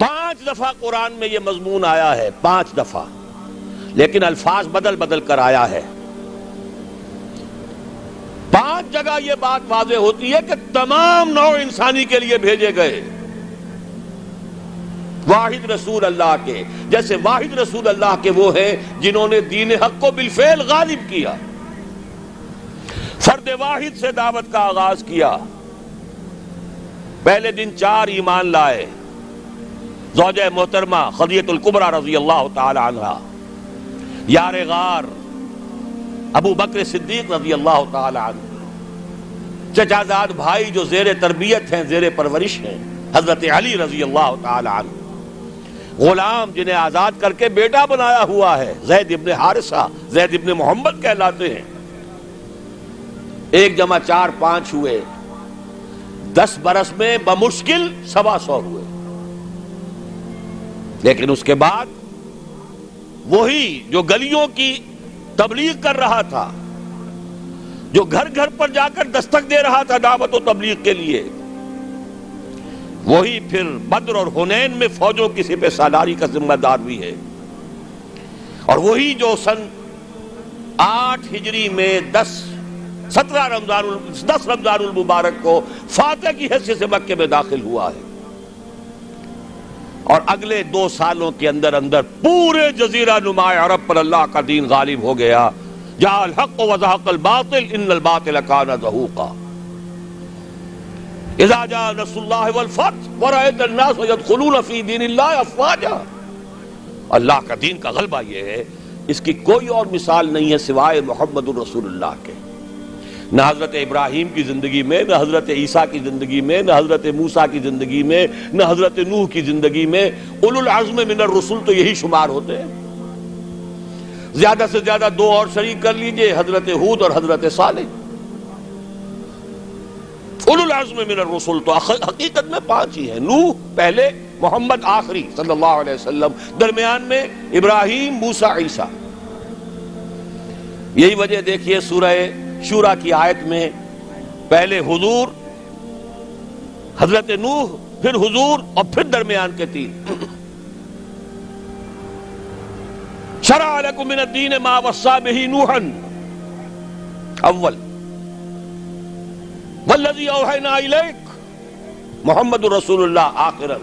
پانچ دفعہ قرآن میں یہ مضمون آیا ہے، پانچ دفعہ۔ لیکن الفاظ بدل بدل کر آیا ہے۔ پانچ جگہ یہ بات واضح ہوتی ہے کہ تمام نو انسانی کے لیے بھیجے گئے۔ واحد رسول اللہ کے، جیسے واحد رسول اللہ کے وہ ہیں جنہوں نے دین حق کو بالفعل غالب کیا۔ فرد واحد سے دعوت کا آغاز کیا۔ پہلے دن چار ایمان لائے۔ زوجہ محترمہ خدیت القبرہ رضی اللہ تعالی عنہ، یار غار ابو بکر صدیق رضی اللہ تعالی عنہ۔ چچازاد بھائی جو زیر تربیت ہیں، زیر پرورش ہیں، حضرت علی رضی اللہ تعالی عنہ۔ غلام جنہیں آزاد کر کے بیٹا بنایا ہوا ہے، زید ابن حارثہ، زید ابن محمد کہلاتے ہیں۔ ایک جمع چار پانچ ہوئے۔ دس برس میں بمشکل سوا سو ہوئے۔ لیکن اس کے بعد وہی جو گلیوں کی تبلیغ کر رہا تھا، جو گھر گھر پر جا کر دستک دے رہا تھا دعوت و تبلیغ کے لیے، وہی پھر بدر اور حنین میں فوجوں کی سپہ سالاری کا ذمہ دار بھی ہے۔ اور وہی جو سن آٹھ ہجری میں دس، سترہ رمضان دس رمضان المبارک کو فاتح کی حیثیت سے مکے میں داخل ہوا ہے۔ اور اگلے دو سالوں کے اندر اندر پورے جزیرہ نماء عرب پر اللہ کا دین غالب ہو گیا۔ جا الحق و وضحق الباطل، ان الباطل کان ظہوقا اذا جاء نصر اللہ والفتح ورائت الناس يدخلون فی دین اللہ افواجا۔ اللہ کا دین کا غلبہ یہ ہے، اس کی کوئی اور مثال نہیں ہے سوائے محمد الرسول اللہ کے۔ نہ حضرت ابراہیم کی زندگی میں، نہ حضرت عیسیٰ کی زندگی میں، نہ حضرت موسیٰ کی زندگی میں، نہ حضرت نوح کی زندگی میں اولو العظم من الرسول تو یہی شمار ہوتے ہیں۔ زیادہ سے زیادہ دو اور شریک کر لیجیے، حضرت حود اور حضرت صالح۔ اولو العظم من الرسول تو حقیقت میں پانچ ہی ہیں۔ نوح پہلے، محمد آخری، صلی اللہ علیہ وسلم۔ درمیان میں ابراہیم، موسیٰ، عیسیٰ۔ یہی وجہ دیکھیے سورہ شورا کی آیت میں پہلے حضور، حضرت نوح، پھر حضور اور پھر درمیان کے تین۔ شرع لکم من الدین ما وصا به نوحا۔ اول۔ والذی اوحینا الیک۔ محمد رسول اللہ، آخرا۔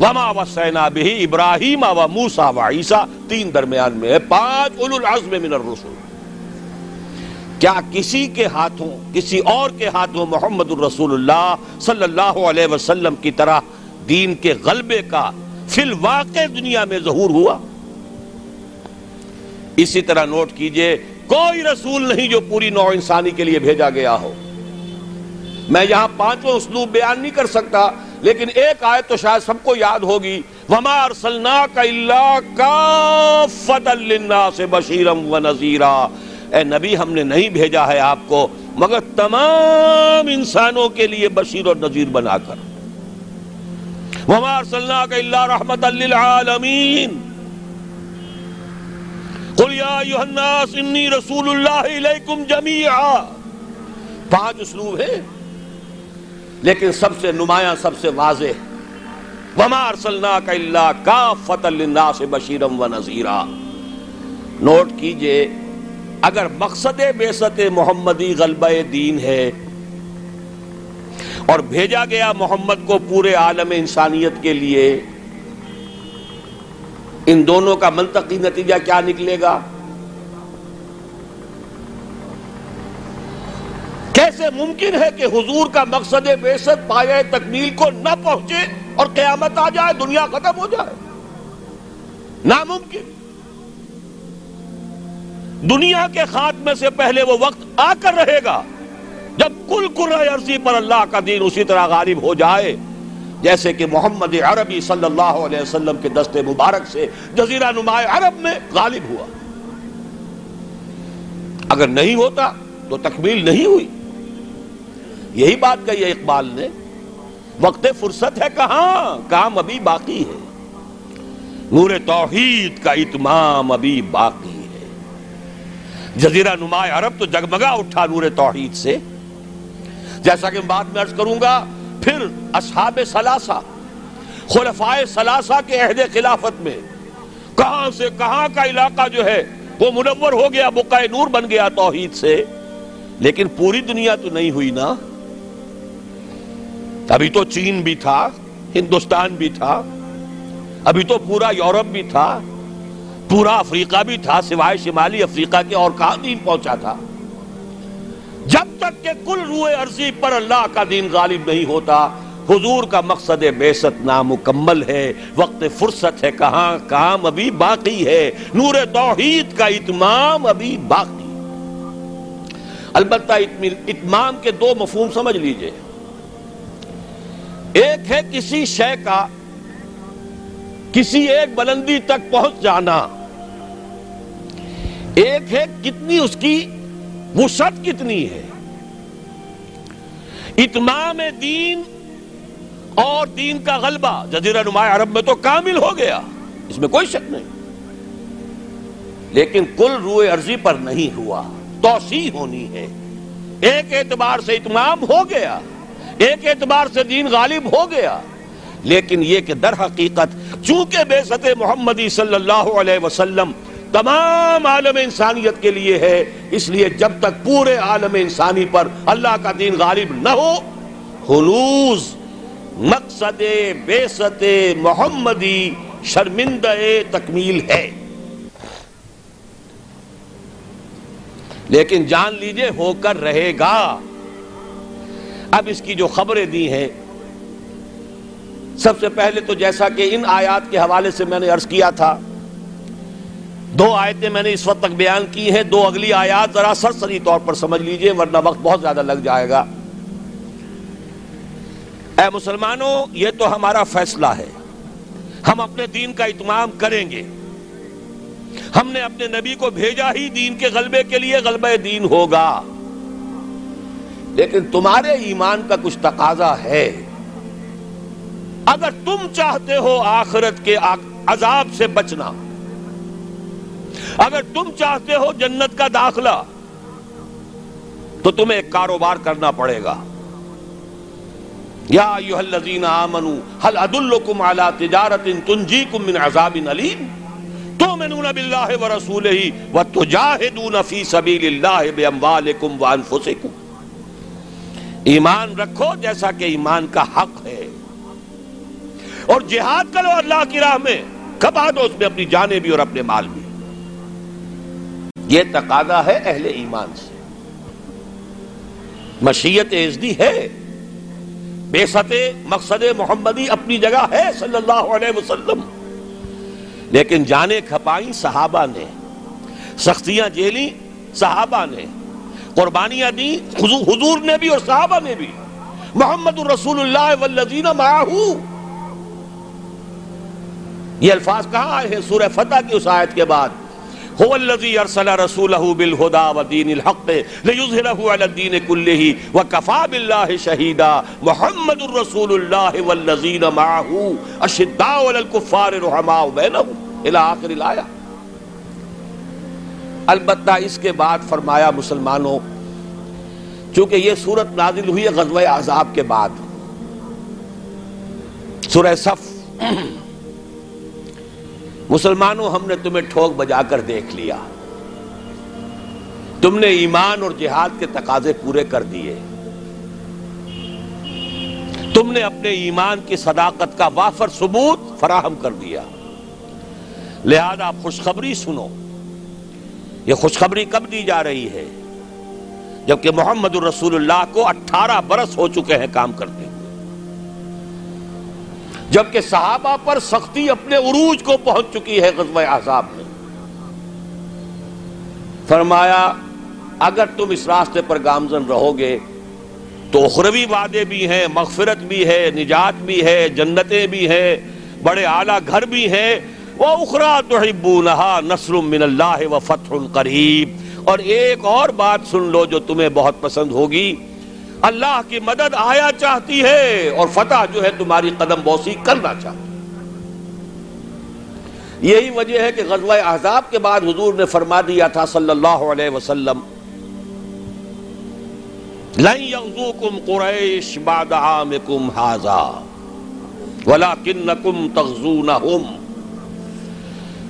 وما وصینا به ابراہیم و موسیٰ و عیسیٰ۔ تین درمیان میں ہے۔ پانچ اولو العظم من الرسول۔ کیا کسی کے ہاتھوں، کسی اور کے ہاتھوں محمد الرسول اللہ صلی اللہ علیہ وسلم کی طرح دین کے غلبے کا فی الواقع دنیا میں ظہور ہوا؟ اسی طرح نوٹ کیجیے، کوئی رسول نہیں جو پوری نوع انسانی کے لیے بھیجا گیا ہو۔ میں یہاں پانچوں اسلوب بیان نہیں کر سکتا، لیکن ایک آیت تو شاید سب کو یاد ہوگی، وَمَا أَرْسَلْنَاكَ إِلَّا كَافَّةً لِلنَّاسِ بَشِيرًا وَنَذِيرًا۔ اے نبی، ہم نے نہیں بھیجا ہے آپ کو، مگر تمام انسانوں کے لیے بشیر اور نذیر بنا کر۔ وَمَا أَرْسَلْنَاكَ إِلَّا رَحْمَةً لِلْعَالَمِينَ۔ قُلْ يَا أَيُّهَا النَّاسِ إِنِّي رَسُولُ اللَّهِ إِلَيْكُمْ جَمِيعًا۔ پانچ اسلوب ہیں، لیکن سب سے نمایاں، سب سے واضح۔ وما وَمَا أَرْسَلْنَاكَ إِلَّا كَافَّةً لِلنَّاسِ بَشِيرًا وَنَذِيرًا۔ نوٹ کیجیے اگر مقصد بیست محمدی غلبہ دین ہے اور بھیجا گیا محمد کو پورے عالم انسانیت کے لیے، ان دونوں کا منطقی نتیجہ کیا نکلے گا؟ کیسے ممکن ہے کہ حضور کا مقصد بیست پایہ تکمیل کو نہ پہنچے اور قیامت آ جائے، دنیا ختم ہو جائے؟ ناممکن۔ دنیا کے خاتمے سے پہلے وہ وقت آ کر رہے گا جب کل کل عرضی پر اللہ کا دین اسی طرح غالب ہو جائے، جیسے کہ محمد عربی صلی اللہ علیہ وسلم کے دست مبارک سے جزیرہ نماء عرب میں غالب ہوا۔ اگر نہیں ہوتا تو تکمیل نہیں ہوئی۔ یہی بات کہی ہے اقبال نے۔ وقت فرصت ہے کہاں؟ کام ابھی باقی ہے۔ نور توحید کا اتمام ابھی باقی ہے۔ جزیرہ نماء عرب تو جگمگا اٹھا نور توحید سے۔ جیسا کہ بعد میں عرض کروں گا، پھر اصحاب سلاسہ خلفائے سلاسہ کے عہد خلافت میں کہاں سے کہاں کا علاقہ جو ہے، وہ منور ہو گیا بقائے نور بن گیا توحید سے۔ لیکن پوری دنیا تو نہیں ہوئی نا۔ ابھی تو چین بھی تھا، ہندوستان بھی تھا، ابھی تو پورا یورپ بھی تھا۔ پورا افریقہ بھی تھا سوائے شمالی افریقہ کے اور کہاں دین پہنچا تھا۔ جب تک کہ کل روئے عرضی پر اللہ کا دین غالب نہیں ہوتا، حضور کا مقصد بیست نامکمل ہے، وقت فرصت ہے، کہاں کام ابھی باقی ہے؟ نور توحید کا اتمام ابھی باقی۔ البتہ اتمام کے دو مفہوم سمجھ لیجیے۔ ایک ہے کسی شے کا، کسی ایک بلندی تک پہنچ جانا۔ ایک ہے کتنی اس کی وسعت کتنی ہے۔ اتمام دین اور دین کا غلبہ، جزیرہ نمایاں عرب میں تو کامل ہو گیا، اس میں کوئی شک نہیں۔ لیکن کل روئے عرضی پر نہیں ہوا، توسیع ہونی ہے۔ ایک اعتبار سے اتمام ہو گیا، ایک اعتبار سے دین غالب ہو گیا۔ لیکن یہ کہ در حقیقت چونکہ بے ست محمدی صلی اللہ علیہ وسلم تمام عالم انسانیت کے لیے ہے۔ اس لیے جب تک پورے عالم انسانی پر اللہ کا دین غالب نہ ہو حلوز مقصد بے ست محمدی شرمندہ تکمیل ہے۔ لیکن جان لیجیے، ہو کر رہے گا۔ اب اس کی جو خبریں دی ہیں، سب سے پہلے تو جیسا کہ ان آیات کے حوالے سے میں نے عرض کیا تھا دو آیتیں میں نے اس وقت تک بیان کی ہیں، دو اگلی آیات ذرا سرسری طور پر سمجھ لیجیے، ورنہ وقت بہت زیادہ لگ جائے گا۔ اے مسلمانوں، یہ تو ہمارا فیصلہ ہے۔ ہم اپنے دین کا اتمام کریں گے۔ ہم نے اپنے نبی کو بھیجا ہی دین کے غلبے کے لیے غلبہ دین ہوگا۔ لیکن تمہارے ایمان کا کچھ تقاضا ہے۔ اگر تم چاہتے ہو آخرت کے عذاب سے بچنا اگر تم چاہتے ہو جنت کا داخلہ، تو تمہیں ایک کاروبار کرنا پڑے گا۔ یا ایوہ الذین آمنوا حل ادلکم علی تجارت تنجیکم من عذاب علیم تومنون باللہ ورسولہ وتجاہدون فی سبیل اللہ باموالکم وانفسکم ایمان رکھو جیسا کہ ایمان کا حق ہے۔ اور جہاد کرو اللہ کی راہ میں۔ کبا دو اس میں اپنی جانے بھی اور اپنے مال بھی۔ یہ تقاضا ہے اہل ایمان سے۔ مشیت ازدی ہے۔ بے ست مقصد محمدی اپنی جگہ ہے صلی اللہ علیہ وسلم۔ لیکن جانے کھپائیں صحابہ نے، سختیاں جیلی صحابہ نے، قربانیاں دی حضور نے بھی اور صحابہ نے بھی۔ محمد الرسول اللہ والذین معاہو یہ الفاظ کہاں آئے ہیں؟ سورہ فتح کی اس آیت کے بعد۔ هو الذي ارسل رسوله بالهدى ودين الحق ليظهره على الدين كله وكفى بالله شهيدا محمد رسول الله والذين معه اشداء على الكفار رحماء بينهم الى اخر الايه البتہ اس کے بعد فرمایا مسلمانوں، چونکہ یہ صورت نازل ہوئی ہے غزوہ عذاب کے بعد، سورہ صف مسلمانوں، ہم نے تمہیں ٹھوک بجا کر دیکھ لیا۔ تم نے ایمان اور جہاد کے تقاضے پورے کر دیے۔ تم نے اپنے ایمان کی صداقت کا وافر ثبوت فراہم کر دیا۔ لہذا خوشخبری سنو، یہ خوشخبری کب دی جا رہی ہے؟ جبکہ محمد الرسول اللہ کو اٹھارہ برس ہو چکے ہیں کام کرتے۔ جبکہ صحابہ پر سختی اپنے عروج کو پہنچ چکی ہے غزوہ احزاب میں۔ فرمایا، اگر تم اس راستے پر گامزن رہو گے، تو اخروی وعدے بھی ہیں، مغفرت بھی ہے، نجات بھی ہے، جنتیں بھی ہیں، بڑے اعلیٰ گھر بھی ہیں۔ وہ اخرا تو نصر من اللہ و فتح قریب اور ایک اور بات سن لو جو تمہیں بہت پسند ہوگی۔ اللہ کی مدد آیا چاہتی ہے اور فتح جو ہے تمہاری قدم بوسی کرنا چاہتی یہی وجہ ہے کہ غزوہ احزاب کے بعد حضور نے فرما دیا تھا صلی اللہ علیہ وسلم، لَن يَغْزُوكُمْ قُرَيْشْ بَعْدَ عَامِكُمْ حَازَا وَلَكِنَّكُمْ تَغْزُونَهُمْ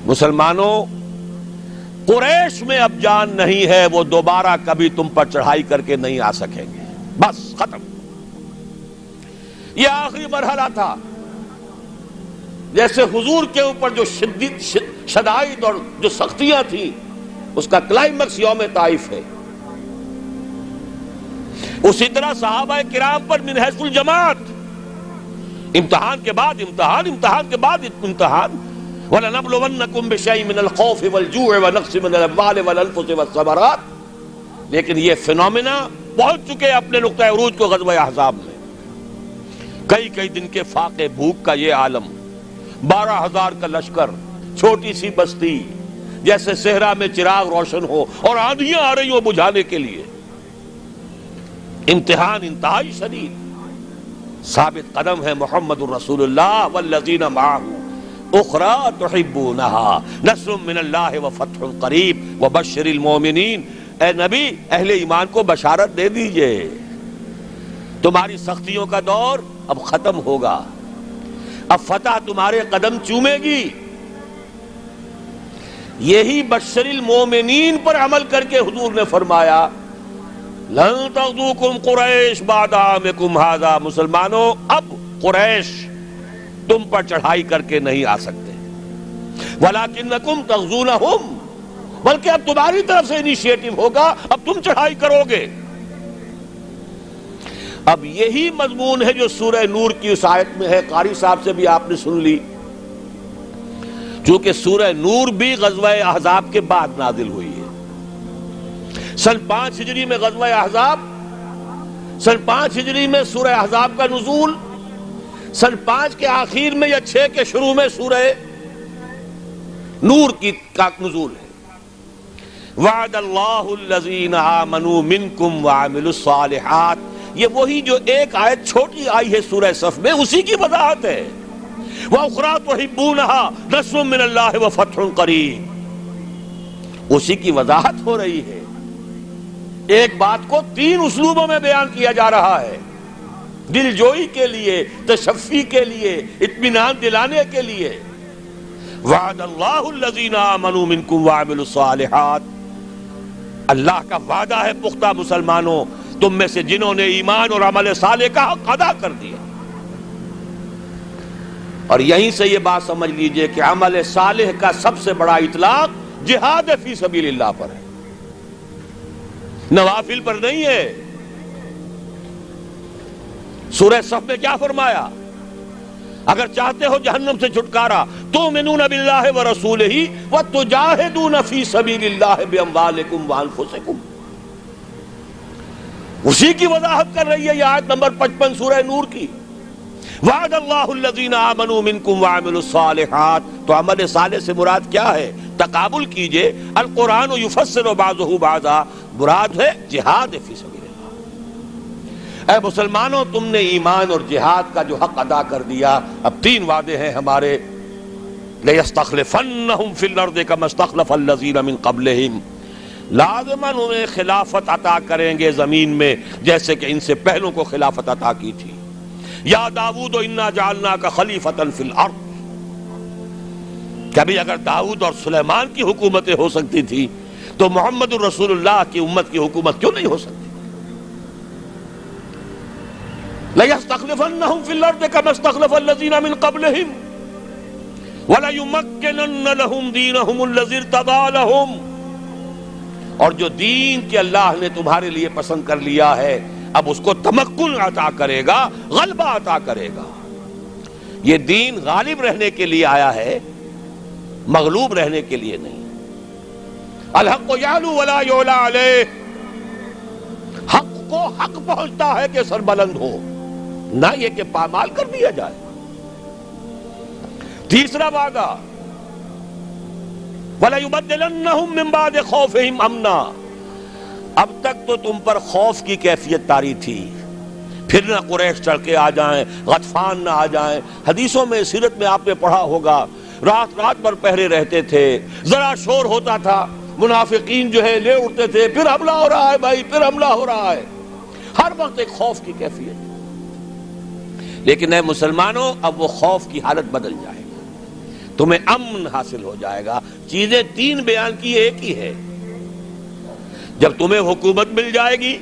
مسلمانوں، قریش میں اب جان نہیں ہے، وہ دوبارہ کبھی تم پر چڑھائی کر کے نہیں آ سکیں گے۔ بس ختم۔ یہ آخری مرحلہ تھا۔ جیسے حضور کے اوپر جو شدید شدائد اور جو سختیاں تھیں، اس کا کلائمیکس یوم طائف ہے۔ اسی طرح صحابہ کرام پر من حیث الجماعت۔ امتحان کے بعد، امتحان امتحان کے بعد امتحان۔ وَلَنَبْلُوَنَّكُمْ بِشَيْءٍ مِّنَ الْخَوْفِ وَالْجُوعِ وَنَقْصٍ مِّنَ الْأَمْوَالِ وَالْأَنفُسِ وَالثَّمَرَاتِ۔ لیکن یہ فنومنا پہنچ چکے اپنے نقطہ عروج کو غزوہ احزاب میں۔ کئی کئی دن کے فاقے بھوک کا یہ عالم، بارہ ہزار کا لشکر، چھوٹی سی بستی، جیسے صحرا میں چراغ روشن ہو اور آندیاں آ رہی ہو بجھانے کے لیے۔ امتحان انتہائی شدید۔ ثابت قدم ہے محمد الرسول اللہ والذین معاہو اخرى تحبونها نصر من اللہ وفتح قریب وبشر المومنین اے نبی، اہل ایمان کو بشارت دے دیجیے۔ تمہاری سختیوں کا دور اب ختم ہوگا۔ اب فتح تمہارے قدم چومے گی۔ یہی بشر المومنین پر عمل کر کے حضور نے فرمایا، لن تغدوکم قریش بعد عامکم مسلمانوں، اب قریش تم پر چڑھائی کر کے نہیں آ سکتے۔ ولیکنکم تغزونہم بلکہ اب تمہاری طرف سے انیشیٹو ہوگا، اب تم چڑھائی کرو گے۔ اب یہی مضمون ہے جو سورہ نور کی اس آیت میں ہے، قاری صاحب سے بھی آپ نے سن لی۔ چونکہ سورہ نور بھی غزوہ احزاب کے بعد نازل ہوئی ہے۔ سن پانچ ہجری میں غزوہ احزاب، سن پانچ ہجری میں سورہ احزاب کا نزول، سن پانچ کے آخر میں یا چھ کے شروع میں سورہ نور کی کا نزول ہے۔ وعد اللہ الذین آمنوا منکم وعملوا الصالحات۔ یہ وہی جو ایک آیت چھوٹی آئی ہے سورہ صف میں، اسی کی وضاحت ہے۔ وَأُخْرَا تُحِبُّونَهَا نَصْرٌ مِّنَ اللَّهِ وَفَتْحٌ قَرِيبٌ۔ اسی کی وضاحت ہو رہی ہے۔ ایک بات کو تین اسلوبوں میں بیان کیا جا رہا ہے۔ دل جوئی کے لیے، تشفی کے لیے، اطمینان دلانے کے لیے۔ وعد اللہ الذین آمنوا منکم وعملوا الصالحات۔ اللہ کا وعدہ ہے پختہ مسلمانوں، تم میں سے جنہوں نے ایمان اور عمل صالح کا حق ادا کر دیا۔ اور یہیں سے یہ بات سمجھ لیجیے کہ عمل صالح کا سب سے بڑا اطلاق جہاد فی سبیل اللہ پر ہے۔ نوافل پر نہیں ہے۔ سورہ صف میں کیا فرمایا؟ اگر چاہتے ہو جہنم سے چھٹکارا، تو منون باللہ و رسول ہی، و تجاہدون وَتُجَاهِدُونَ فِي سَبِيلِ اللَّهِ بِأَمْوَالِكُمْ وَأَنفُسِكُمْ اسی کی وضاحت کر رہی ہے یہ آیت نمبر پچپن سورہ نور کی۔ وعد اللہ الذین آمنوا منکم وعملوا الصالحات۔ تو عمل صالح سے مراد کیا ہے؟ تقابل کیجیے۔ القرآن یفسر بعضہ بعضا۔ مراد ہے جہاد فی سبیل اے مسلمانوں، تم نے ایمان اور جہاد کا جو حق ادا کر دیا، اب تین وعدے ہیں ہمارے۔ لَيَسْتَخْلِفَنَّهُمْ فِي الْأَرْضِ كَمَا اسْتَخْلَفَ الَّذِينَ مِنْ قَبْلِهِمْ۔ لازماً انہیں خلافت عطا کریں گے زمین میں، جیسے کہ ان سے پہلوں کو خلافت عطا کی تھی۔ یا داود و انا جالنا کا خلیفت فی الارض کبھی اگر داود اور سلیمان کی حکومتیں ہو سکتی تھی تو محمد الرسول اللہ کی امت کی حکومت کیوں نہیں ہو سکتی؟ لَيَسْتَخْلِفَنَّهُمْ فِي الْأَرْضِ كَمَا اسْتَخْلَفَ الَّذِينَ مِنْ قَبْلِهِمْ. وَلَيُمَكِّنَنَّ لَهُمْ دِينَهُمُ الَّذِي ارْتَضَىٰ لَهُمْ. اور جو دین کے اللہ نے تمہارے لیے پسند کر لیا ہے، اب اس کو تمکن عطا کرے گا، غلبہ عطا کرے گا۔ یہ دین غالب رہنے کے لیے آیا ہے، مغلوب رہنے کے لیے نہیں۔ الحق یالو ولا یولا علیہ۔ حق کو حق پہنچتا ہے کہ سر بلند ہو۔ نہ یہ کہ پامال کر دیا جائے۔ تیسرا وعدہ، وَلَيُبَدِّلَنَّهُمْ مِنْ بَعْدِ خَوْفِهِمْ أَمْنَا۔ اب تک تو تم پر خوف کی کیفیت تاری تھی۔ پھر نہ قریش چڑھ کے آ جائیں، غطفان نہ آ جائیں۔ حدیثوں میں، سیرت میں آپ نے پڑھا ہوگا، رات رات پر پہرے رہتے تھے۔ ذرا شور ہوتا تھا، منافقین جو ہے لے اٹھتے تھے، پھر حملہ ہو رہا ہے بھائی، پھر حملہ ہو رہا ہے۔ ہر وقت ایک خوف کی کیفیت۔ لیکن اے مسلمانوں، اب وہ خوف کی حالت بدل جائے گا تمہیں امن حاصل ہو جائے گا۔ چیزیں تین بیان کی ایک ہی ہے۔ جب تمہیں حکومت مل جائے گی،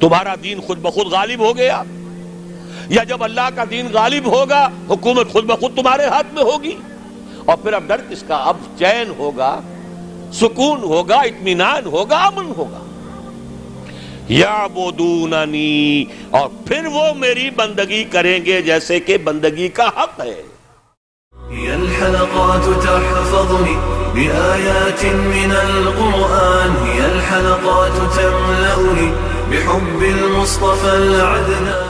تمہارا دین خود بخود غالب ہو گیا۔ یا جب اللہ کا دین غالب ہوگا، حکومت خود بخود تمہارے ہاتھ میں ہوگی۔ اور پھر اب ڈر کس کا؟ اب چین ہوگا، سکون ہوگا، اطمینان ہوگا، امن ہوگا۔ یا بودوننی اور پھر وہ میری بندگی کریں گے جیسے کہ بندگی کا حق ہے۔ الحلقات تحفظني بآيات من القرآن هي الحلقات تملأني بحب المصطفى العدنان۔